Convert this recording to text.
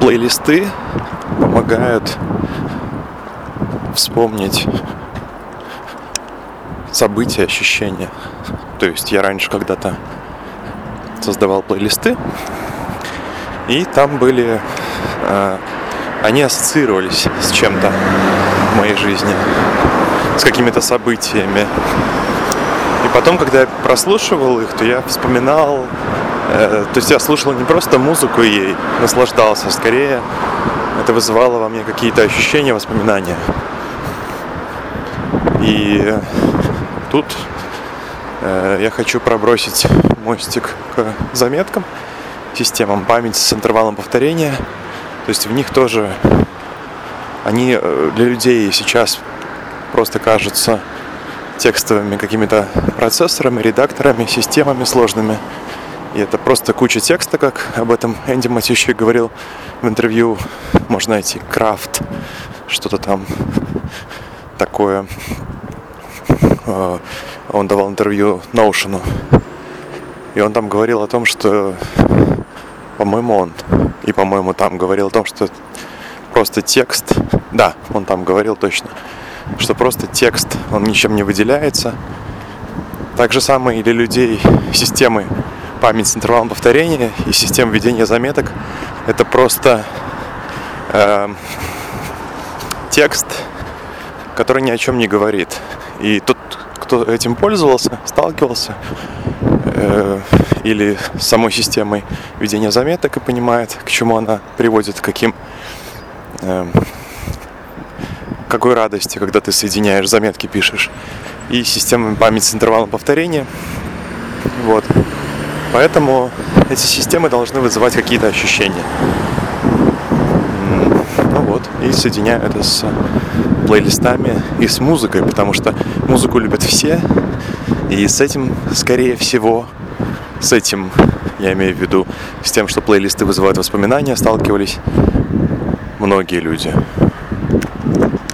плейлисты помогают вспомнить события, ощущения. То есть я раньше когда-то создавал плейлисты, и там были... Э, они ассоциировались с чем-то в моей жизни, с какими-то событиями. И потом, когда я прослушивал их, то я вспоминал... Э, то есть я слушал не просто музыку и наслаждался, а скорее это вызывало во мне какие-то ощущения, воспоминания. И тут э, я хочу пробросить мостик к заметкам, системам памяти с интервалом повторения. То есть в них тоже они э, для людей сейчас просто кажутся текстовыми какими-то процессорами, редакторами, системами сложными. И это просто куча текста, как об этом Энди Матющий говорил в интервью. Можно найти крафт, что-то там такое. Э, он давал интервью Notion. И он там говорил о том, что, по-моему, он, и, по-моему, там говорил о том, что просто текст, да, он там говорил точно, что просто текст, он ничем не выделяется. Так же самое и для людей системы память с интервалом повторения и система ведения заметок. Это просто э, текст, который ни о чем не говорит. И тот, кто этим пользовался, сталкивался, э, или с самой системой ведения заметок и понимает, к чему она приводит, каким э, какой радости, когда ты соединяешь заметки, пишешь, и системами памяти с интервалом повторения. Вот. Поэтому эти системы должны вызывать какие-то ощущения. Ну вот, и соединяю это с плейлистами и с музыкой, потому что музыку любят все, и с этим, скорее всего, с этим, я имею в виду, с тем, что плейлисты вызывают воспоминания, сталкивались многие люди.